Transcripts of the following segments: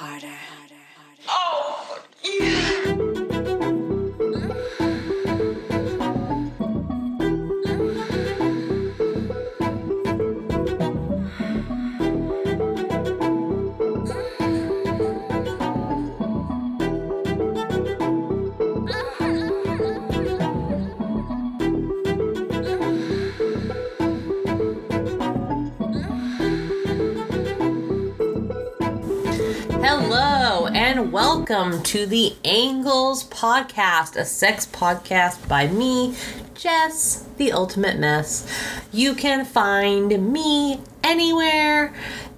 Harder. Oh, welcome to the Angles Podcast, a sex podcast by me, Jess, the Ultimate Mess. You can find me anywhere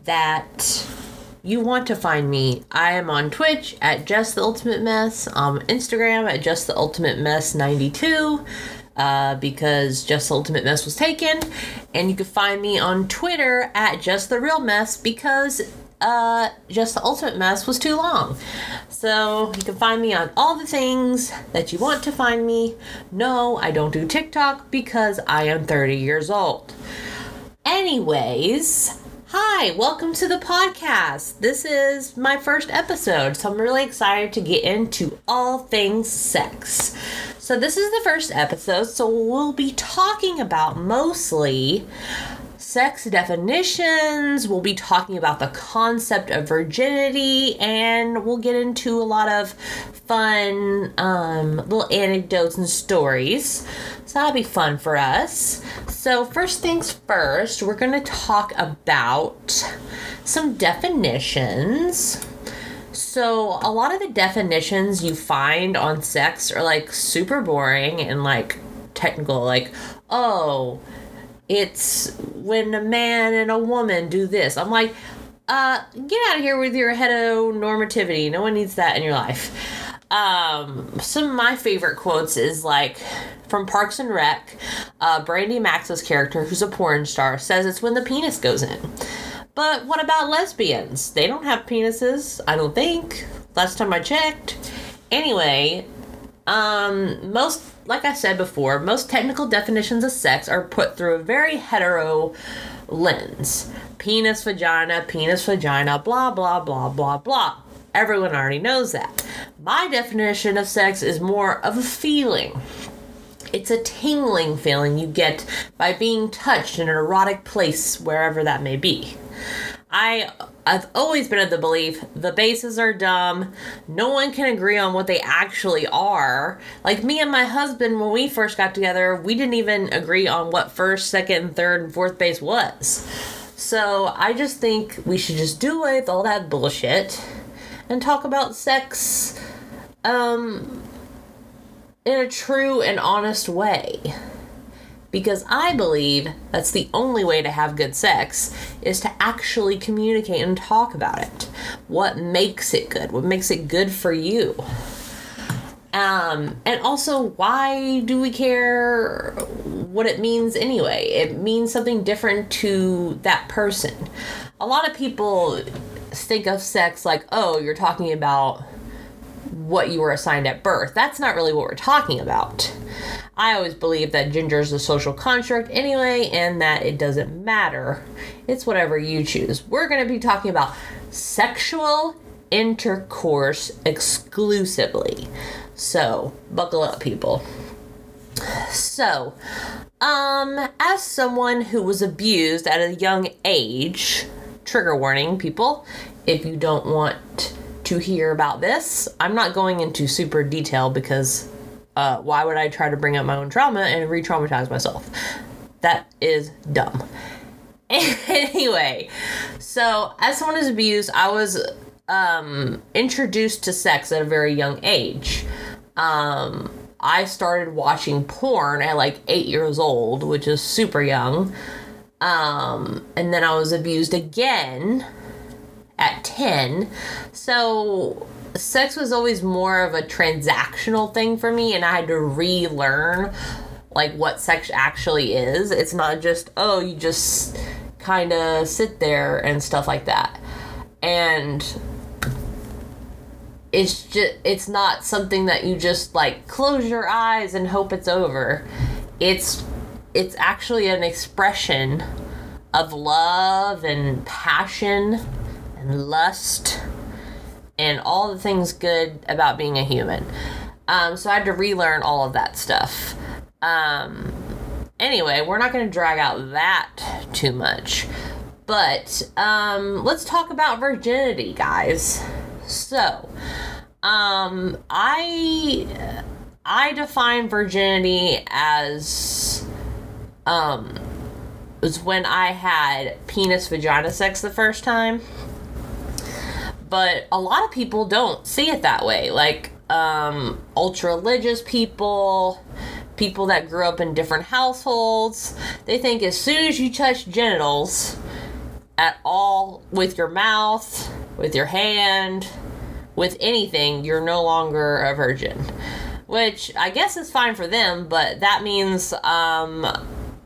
that you want to find me. I am on Twitch at Jess the Ultimate Mess, on Instagram at Jess the Ultimate Mess 92. Uh, because Jess the Ultimate Mess was taken, and you can find me on Twitter at Jess the Real Mess because uh, Jess the Ultimate Mess was too long. So you can find me on all the things that you want to find me. No, I don't do TikTok because I am 30 years old. Anyways, hi, welcome to the podcast. This is my first episode, so I'm really excited to get into all things sex. So, this is the first episode, so we'll be talking about mostly sex definitions, we'll be talking about the concept of virginity, and we'll get into a lot of fun um, little anecdotes and stories. So that'll be fun for us. So, first things first, we're going to talk about some definitions. So, a lot of the definitions you find on sex are like super boring and like technical, like, oh, it's when a man and a woman do this. I'm like, uh, get out of here with your heteronormativity. No one needs that in your life. Um, some of my favorite quotes is like from Parks and Rec, uh, Brandi Maxxxx's character, who's a porn star, says it's when the penis goes in. But what about lesbians? They don't have penises, I don't think. Last time I checked. Anyway, um, most, like I said before, most technical definitions of sex are put through a very hetero lens. Penis, vagina, penis, vagina, blah, blah, blah, blah, blah. Everyone already knows that. My definition of sex is more of a feeling. It's a tingling feeling you get by being touched in an erotic place, wherever that may be. I I've always been of the belief the bases are dumb. No one can agree on what they actually are. Like me and my husband when we first got together, we didn't even agree on what first, second, third, and fourth base was. So I just think we should just do away with all that bullshit and talk about sex um in a true and honest way because I believe that's the only way to have good sex is to actually communicate and talk about it. What makes it good? What makes it good for you? Um, and also, why do we care what it means anyway? It means something different to that person. A lot of people think of sex like, oh, you're talking about what you were assigned at birth. That's not really what we're talking about. I always believe that gender is a social construct anyway, and that it doesn't matter. It's whatever you choose. We're going to be talking about sexual intercourse exclusively. So, buckle up, people. So, um, as someone who was abused at a young age, trigger warning, people, if you don't want to hear about this, I'm not going into super detail because uh, why would I try to bring up my own trauma and re traumatize myself? That is dumb. anyway, so as someone who's abused, I was um, introduced to sex at a very young age. Um, I started watching porn at like eight years old, which is super young. Um, and then I was abused again at 10. So sex was always more of a transactional thing for me and I had to relearn like what sex actually is. It's not just oh you just kind of sit there and stuff like that. And it's just it's not something that you just like close your eyes and hope it's over. It's it's actually an expression of love and passion and lust and all the things good about being a human. Um, so I had to relearn all of that stuff. Um, anyway, we're not going to drag out that too much. But um, let's talk about virginity, guys. So, um, I I define virginity as um was when I had penis vagina sex the first time. But a lot of people don't see it that way. Like um ultra religious people, people that grew up in different households, they think as soon as you touch genitals at all with your mouth, with your hand, with anything, you're no longer a virgin. Which I guess is fine for them, but that means um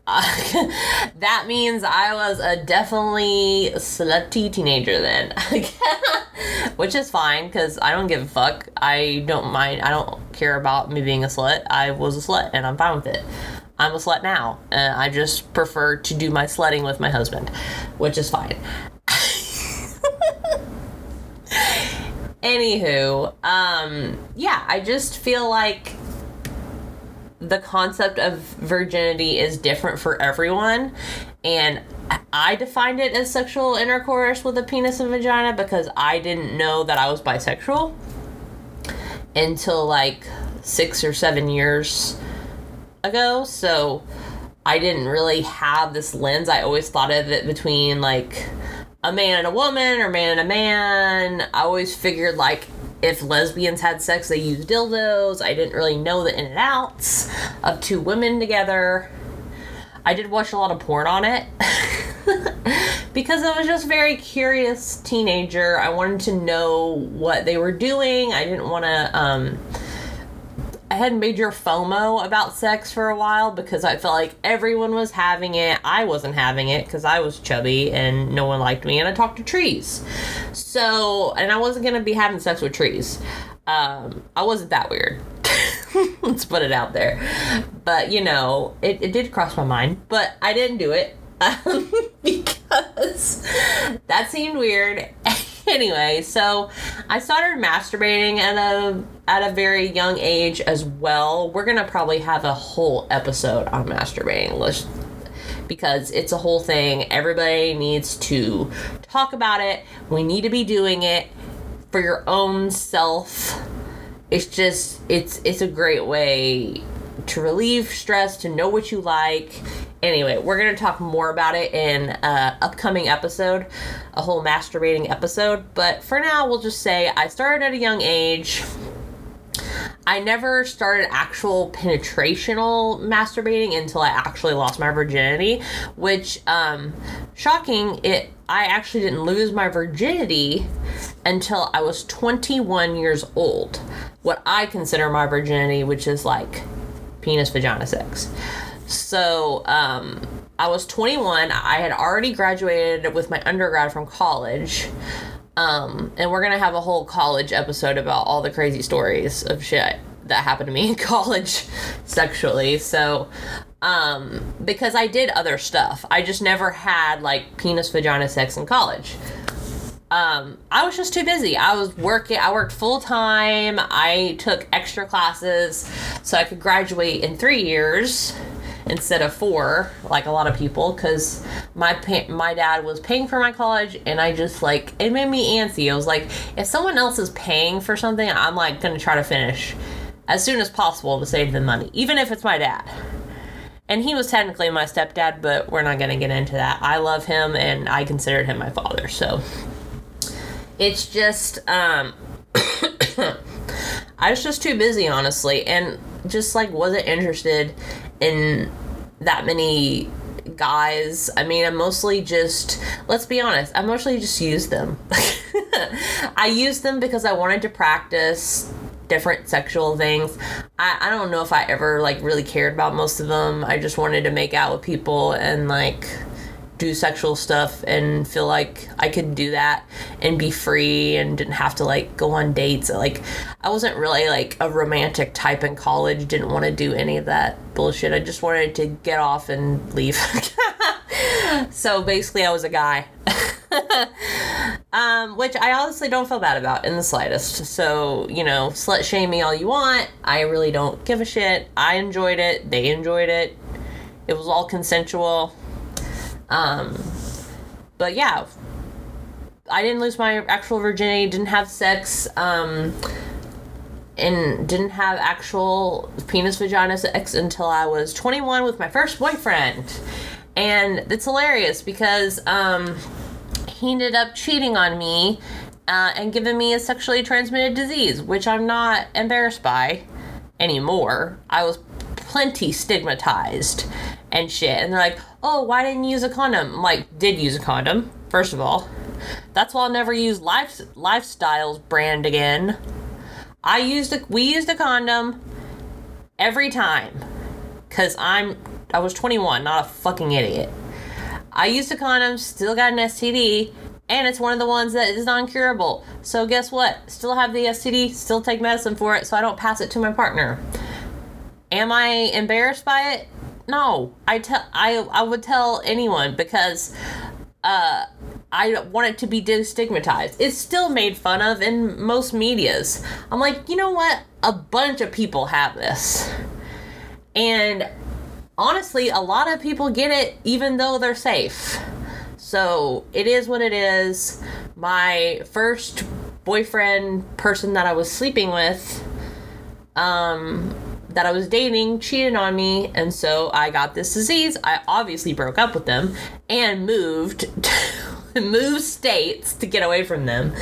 that means I was a definitely slutty teenager then. Which is fine because I don't give a fuck. I don't mind. I don't care about me being a slut. I was a slut and I'm fine with it. I'm a slut now. And I just prefer to do my sledding with my husband, which is fine. Anywho, um, yeah, I just feel like the concept of virginity is different for everyone. And I defined it as sexual intercourse with a penis and vagina because I didn't know that I was bisexual until like six or seven years ago. So I didn't really have this lens. I always thought of it between like a man and a woman or man and a man. I always figured like if lesbians had sex, they used dildos. I didn't really know the in and outs of two women together. I did watch a lot of porn on it because I was just very curious teenager. I wanted to know what they were doing. I didn't want to um, I had major FOMO about sex for a while because I felt like everyone was having it. I wasn't having it because I was chubby and no one liked me, and I talked to trees. So, and I wasn't gonna be having sex with trees. Um, I wasn't that weird. Let's put it out there. But you know, it, it did cross my mind, but I didn't do it um, because that seemed weird. anyway, so I started masturbating at a at a very young age as well. We're gonna probably have a whole episode on masturbating. Let's because it's a whole thing. Everybody needs to talk about it. We need to be doing it for your own self. It's just it's it's a great way to relieve stress, to know what you like. Anyway, we're going to talk more about it in upcoming episode, a whole masturbating episode. But for now, we'll just say I started at a young age. I never started actual penetrational masturbating until I actually lost my virginity, which um shocking it I actually didn't lose my virginity until I was 21 years old. What I consider my virginity, which is like penis vagina sex. So, um, I was 21. I had already graduated with my undergrad from college. Um, and we're gonna have a whole college episode about all the crazy stories of shit that happened to me in college sexually. So, um, because I did other stuff, I just never had like penis vagina sex in college. Um, I was just too busy. I was working, I worked full time. I took extra classes so I could graduate in three years instead of four, like a lot of people, because my pa- my dad was paying for my college, and I just like it made me antsy. I was like, if someone else is paying for something, I'm like gonna try to finish as soon as possible to save the money, even if it's my dad. And he was technically my stepdad, but we're not gonna get into that. I love him, and I considered him my father, so it's just um I was just too busy honestly and just like wasn't interested in that many guys. I mean, I'm mostly just let's be honest, I mostly just used them. I used them because I wanted to practice different sexual things. I, I don't know if I ever like really cared about most of them. I just wanted to make out with people and like do sexual stuff and feel like I could do that and be free and didn't have to like go on dates. Like I wasn't really like a romantic type in college, didn't want to do any of that bullshit. I just wanted to get off and leave. so basically I was a guy. Um, which I honestly don't feel bad about in the slightest. So, you know, slut shame me all you want. I really don't give a shit. I enjoyed it. They enjoyed it. It was all consensual. Um, but yeah, I didn't lose my actual virginity, didn't have sex, um, and didn't have actual penis vagina sex until I was 21 with my first boyfriend. And it's hilarious because um, he ended up cheating on me uh, and giving me a sexually transmitted disease, which I'm not embarrassed by anymore. I was plenty stigmatized and shit. And they're like, oh, why didn't you use a condom? I'm like, did use a condom, first of all. That's why I'll never use Life Lifestyles brand again. I used a we used a condom every time cuz I'm I was 21, not a fucking idiot. I used a condom, still got an STD, and it's one of the ones that is non-curable. So guess what? Still have the STD, still take medicine for it so I don't pass it to my partner. Am I embarrassed by it? No. I tell I I would tell anyone because uh I want it to be destigmatized. It's still made fun of in most medias. I'm like, you know what? A bunch of people have this. And honestly, a lot of people get it even though they're safe. So it is what it is. My first boyfriend, person that I was sleeping with, um, that I was dating cheated on me, and so I got this disease. I obviously broke up with them and moved to, moved states to get away from them.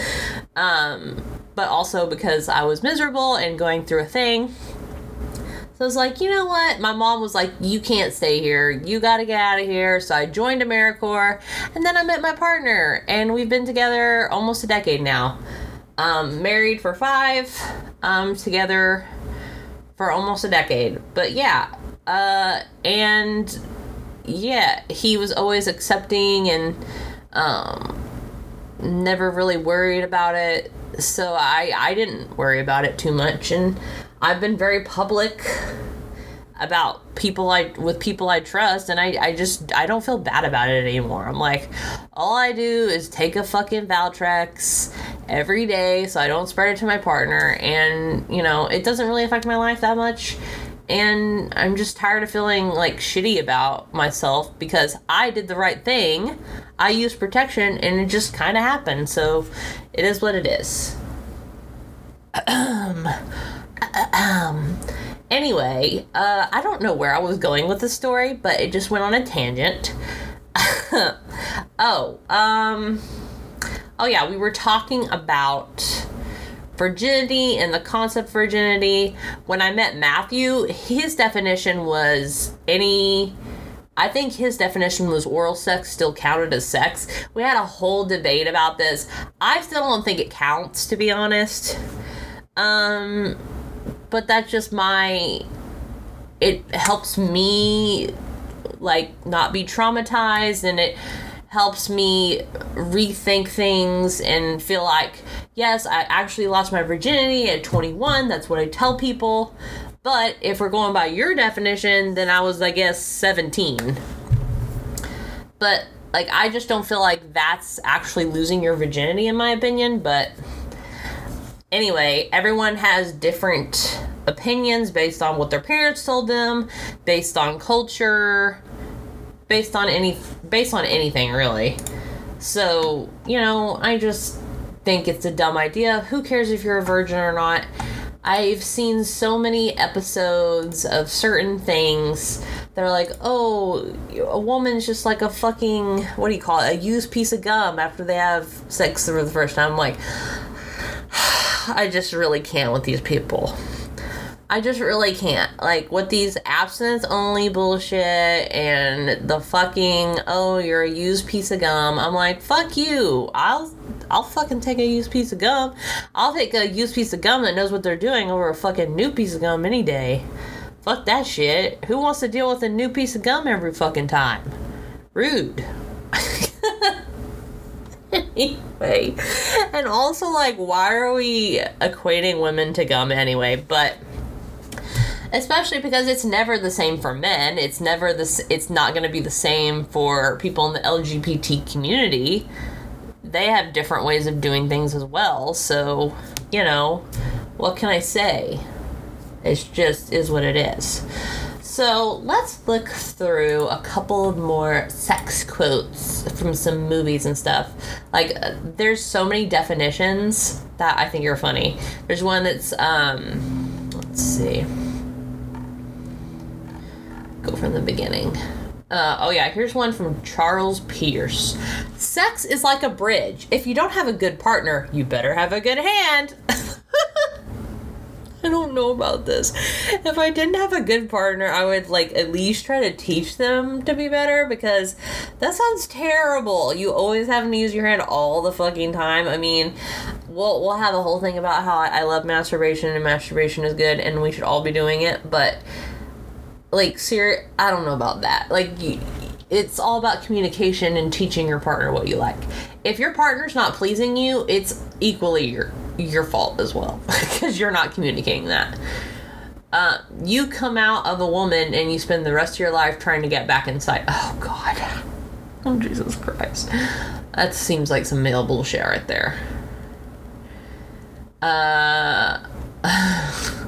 Um, but also because I was miserable and going through a thing. So I was like, you know what? My mom was like, you can't stay here. You got to get out of here. So I joined AmeriCorps, and then I met my partner, and we've been together almost a decade now. Um, married for five, um, together for almost a decade. But yeah, uh, and yeah, he was always accepting and um, never really worried about it. So I I didn't worry about it too much, and I've been very public about people I with people I trust and I, I just I don't feel bad about it anymore. I'm like all I do is take a fucking Valtrex every day so I don't spread it to my partner and you know it doesn't really affect my life that much and I'm just tired of feeling like shitty about myself because I did the right thing. I used protection and it just kind of happened. So it is what it is. Um, um, anyway, uh, I don't know where I was going with the story, but it just went on a tangent. oh, um, oh yeah, we were talking about virginity and the concept virginity. When I met Matthew, his definition was any. I think his definition was oral sex still counted as sex. We had a whole debate about this. I still don't think it counts, to be honest. Um, but that's just my. It helps me, like, not be traumatized, and it helps me rethink things and feel like, yes, I actually lost my virginity at 21. That's what I tell people. But if we're going by your definition, then I was, I guess, 17. But, like, I just don't feel like that's actually losing your virginity, in my opinion. But anyway, everyone has different opinions based on what their parents told them, based on culture, based on any based on anything really. So, you know, I just think it's a dumb idea. Who cares if you're a virgin or not? I've seen so many episodes of certain things that are like, oh, a woman's just like a fucking, what do you call it, a used piece of gum after they have sex for the first time. I'm like, I just really can't with these people. I just really can't. Like with these abstinence only bullshit and the fucking oh you're a used piece of gum. I'm like fuck you. I'll I'll fucking take a used piece of gum. I'll take a used piece of gum that knows what they're doing over a fucking new piece of gum any day. Fuck that shit. Who wants to deal with a new piece of gum every fucking time? Rude. Anyway, and also like why are we equating women to gum anyway? But especially because it's never the same for men. It's never this. It's not going to be the same for people in the LGBT community. they have different ways of doing things as well. So, you know, what can I say? It's just is what it is. So let's look through a couple of more sex quotes from some movies and stuff. Like, uh, there's so many definitions that I think are funny. There's one that's, um, let's see. Go from the beginning. Uh, oh yeah, here's one from Charles Pierce. Sex is like a bridge. If you don't have a good partner, you better have a good hand. I don't know about this. If I didn't have a good partner, I would like at least try to teach them to be better because that sounds terrible. You always having to use your hand all the fucking time. I mean, we'll we'll have a whole thing about how I, love masturbation and masturbation is good and we should all be doing it, but like ser- I don't know about that. Like it's all about communication and teaching your partner what you like. If your partner's not pleasing you, it's equally your your fault as well because you're not communicating that. Uh, you come out of a woman and you spend the rest of your life trying to get back inside. Oh God. Oh Jesus Christ. That seems like some male bullshit right there. Uh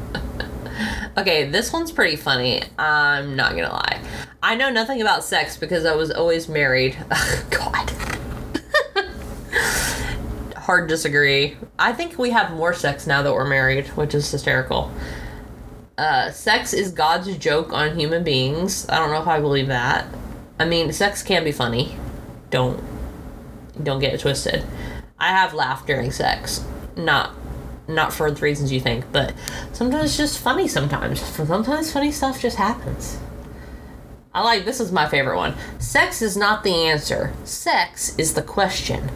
Okay, this one's pretty funny. I'm not gonna lie. I know nothing about sex because I was always married. God. Hard disagree. I think we have more sex now that we're married, which is hysterical. Uh, sex is God's joke on human beings. I don't know if I believe that. I mean, sex can be funny. Don't don't get it twisted. I have laughed during sex. Not not for the reasons you think, but sometimes it's just funny sometimes. Sometimes funny stuff just happens. I like this is my favorite one. Sex is not the answer. Sex is the question.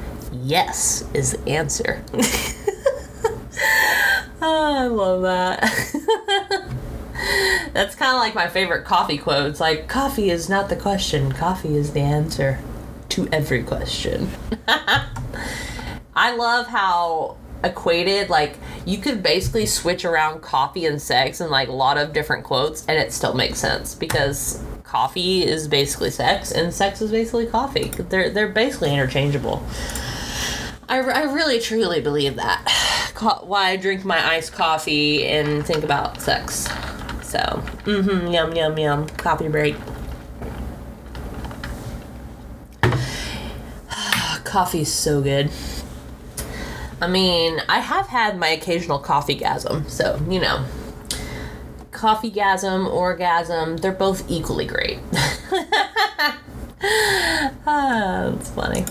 Yes is the answer. oh, I love that. That's kind of like my favorite coffee quote. It's like, coffee is not the question, coffee is the answer to every question. I love how equated like you could basically switch around coffee and sex and like a lot of different quotes and it still makes sense because coffee is basically sex and sex is basically coffee they're they're basically interchangeable I, I really truly believe that why i drink my iced coffee and think about sex so mm-hmm yum yum yum coffee break coffee's so good I mean, I have had my occasional coffee gasm, so you know. Coffee gasm, orgasm, they're both equally great. ah, that's funny.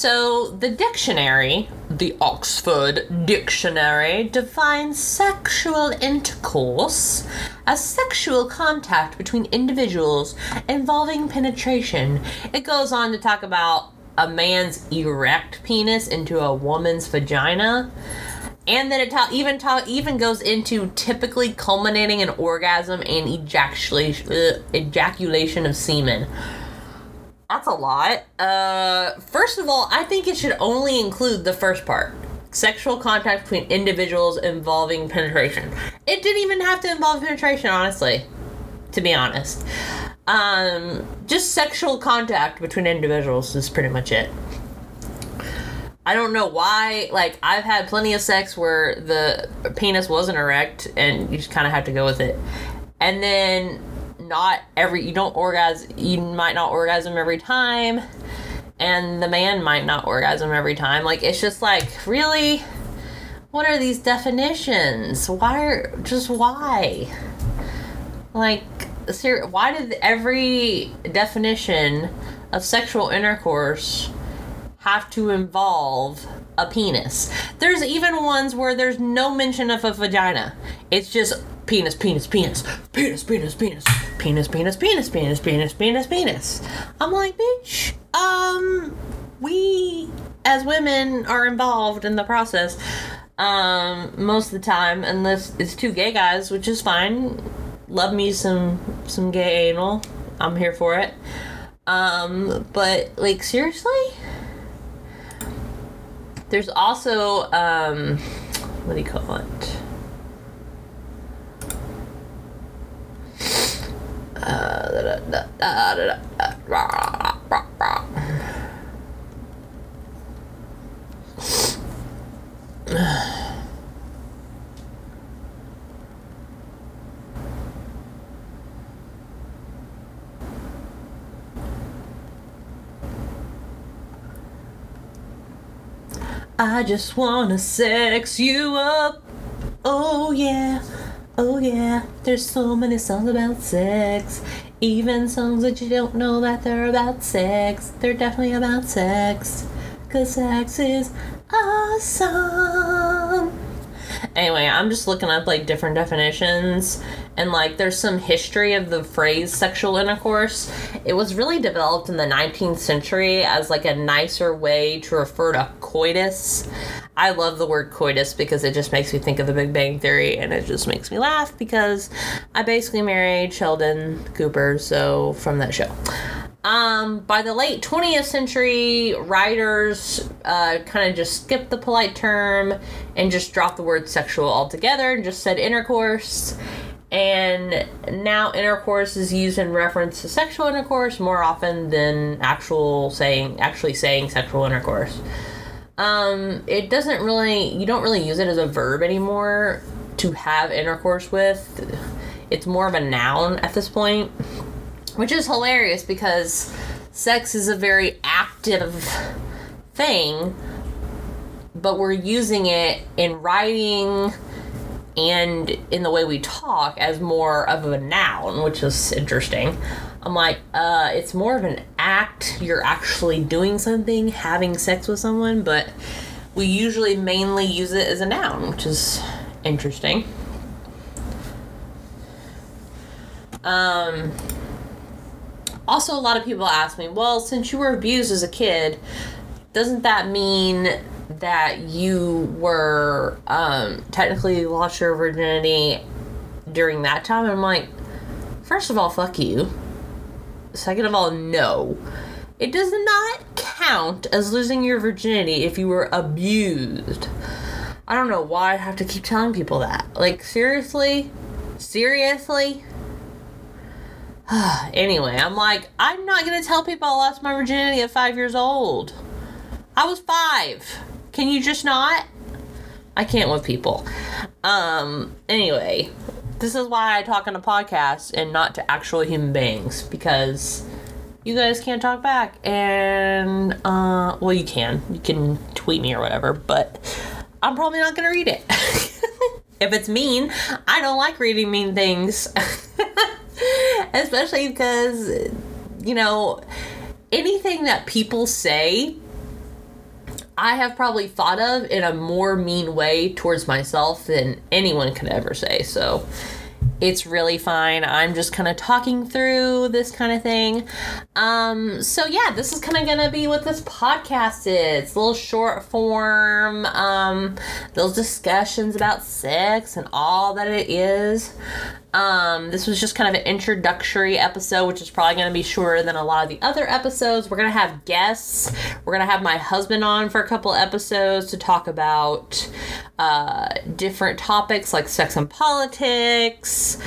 So, the dictionary, the Oxford Dictionary, defines sexual intercourse as sexual contact between individuals involving penetration. It goes on to talk about a man's erect penis into a woman's vagina. And then it ta- even ta- even goes into typically culminating in orgasm and ejaculation, uh, ejaculation of semen. That's a lot. Uh, first of all, I think it should only include the first part sexual contact between individuals involving penetration. It didn't even have to involve penetration, honestly, to be honest. Um, just sexual contact between individuals is pretty much it. I don't know why. Like, I've had plenty of sex where the penis wasn't erect and you just kind of have to go with it. And then, not every, you don't orgasm, you might not orgasm every time. And the man might not orgasm every time. Like, it's just like, really? What are these definitions? Why are, just why? Like, ser- why did every definition of sexual intercourse have to involve a penis? There's even ones where there's no mention of a vagina. It's just penis, penis, penis, penis, penis, penis, penis, penis, penis, penis, penis, penis, penis. I'm like, bitch, um, we as women are involved in the process um, most of the time, unless it's two gay guys, which is fine love me some some gay anal. I'm here for it. Um, but like seriously, there's also um, what do you call it? I just wanna sex you up. Oh yeah, oh yeah. There's so many songs about sex. Even songs that you don't know that they're about sex. They're definitely about sex. Cause sex is awesome. Anyway, I'm just looking up like different definitions and like there's some history of the phrase sexual intercourse. It was really developed in the 19th century as like a nicer way to refer to coitus. I love the word coitus because it just makes me think of the Big Bang Theory and it just makes me laugh because I basically married Sheldon Cooper, so from that show. Um, by the late 20th century, writers uh, kind of just skipped the polite term and just dropped the word sexual altogether and just said intercourse. And now intercourse is used in reference to sexual intercourse more often than actual saying actually saying sexual intercourse. Um, it doesn't really you don't really use it as a verb anymore to have intercourse with. It's more of a noun at this point which is hilarious because sex is a very active thing, but we're using it in writing and in the way we talk as more of a noun, which is interesting. I'm like, uh, it's more of an act. You're actually doing something, having sex with someone, but we usually mainly use it as a noun, which is interesting. Um, also, a lot of people ask me, well, since you were abused as a kid, doesn't that mean that you were um, technically lost your virginity during that time? I'm like, first of all, fuck you. Second of all, no. It does not count as losing your virginity if you were abused. I don't know why I have to keep telling people that. Like, seriously? Seriously? anyway, I'm like, I'm not gonna tell people I lost my virginity at five years old. I was five. Can you just not? I can't with people. Um, anyway, this is why I talk on a podcast and not to actual human beings because you guys can't talk back. And, uh, well, you can. You can tweet me or whatever, but I'm probably not gonna read it. if it's mean, I don't like reading mean things. Especially because, you know, anything that people say, I have probably thought of in a more mean way towards myself than anyone could ever say. So it's really fine. I'm just kind of talking through this kind of thing. Um, so yeah, this is kind of gonna be what this podcast is. A little short form, um, those discussions about sex and all that it is. Um, this was just kind of an introductory episode, which is probably going to be shorter than a lot of the other episodes. We're going to have guests. We're going to have my husband on for a couple episodes to talk about uh, different topics like sex and politics,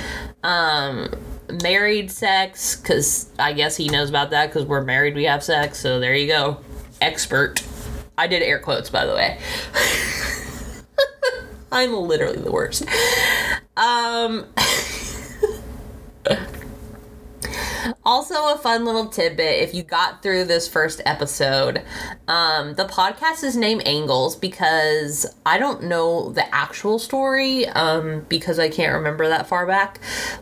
um, married sex, because I guess he knows about that because we're married, we have sex. So there you go. Expert. I did air quotes, by the way. I'm literally the worst. Um, also, a fun little tidbit if you got through this first episode, um, the podcast is named Angles because I don't know the actual story um, because I can't remember that far back.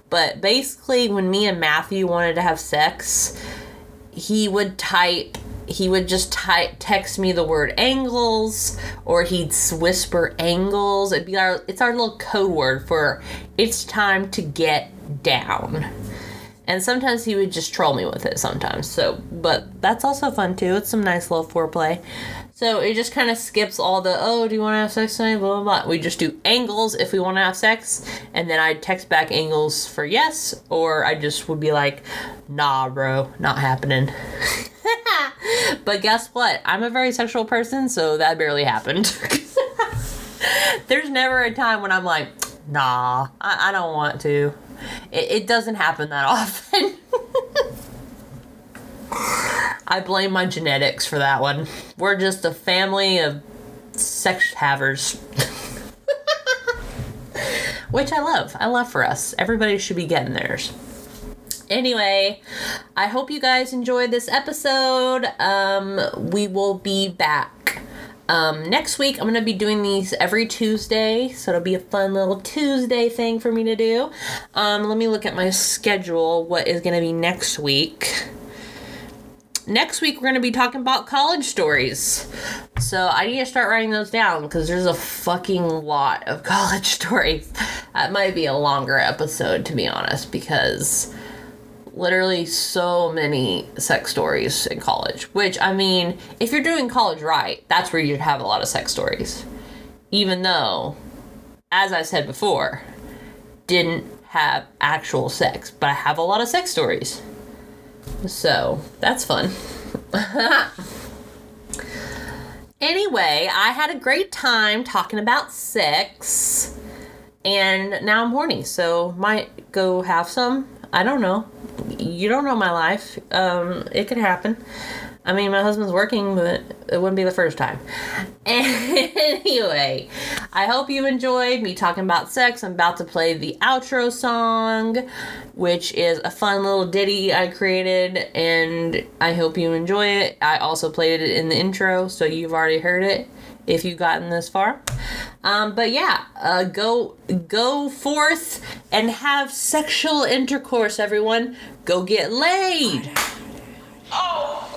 But basically, when me and Matthew wanted to have sex, he would type he would just text me the word angles or he'd whisper angles. It'd be our it's our little code word for it's time to get down. And sometimes he would just troll me with it sometimes so but that's also fun too. It's some nice little foreplay. So it just kind of skips all the oh do you want to have sex tonight? blah blah blah. We just do angles if we want to have sex and then i'd text back angles for yes or i just would be like nah bro not happening but guess what? I'm a very sexual person, so that barely happened. There's never a time when I'm like, nah, I, I don't want to. It, it doesn't happen that often. I blame my genetics for that one. We're just a family of sex havers. Which I love. I love for us. Everybody should be getting theirs. Anyway, I hope you guys enjoyed this episode. Um, we will be back Um, next week, I'm going to be doing these every Tuesday, so it'll be a fun little Tuesday thing for me to do. Um, let me look at my schedule, what is going to be next week. Next week, we're going to be talking about college stories. So I need to start writing those down because there's a fucking lot of college stories. That might be a longer episode, to be honest, because literally so many sex stories in college. Which, I mean, if you're doing college right, that's where you'd have a lot of sex stories. Even though, as I said before, didn't have actual sex, but I have a lot of sex stories. So, that's fun. anyway, I had a great time talking about sex. And now I'm horny, so might go have some. I don't know. You don't know my life. Um, it could happen. I mean, my husband's working, but it wouldn't be the first time. Anyway, I hope you enjoyed me talking about sex. I'm about to play the outro song, which is a fun little ditty I created, and I hope you enjoy it. I also played it in the intro, so you've already heard it if you've gotten this far. Um, but yeah, uh, go go forth and have sexual intercourse, everyone. Go get laid. Oh.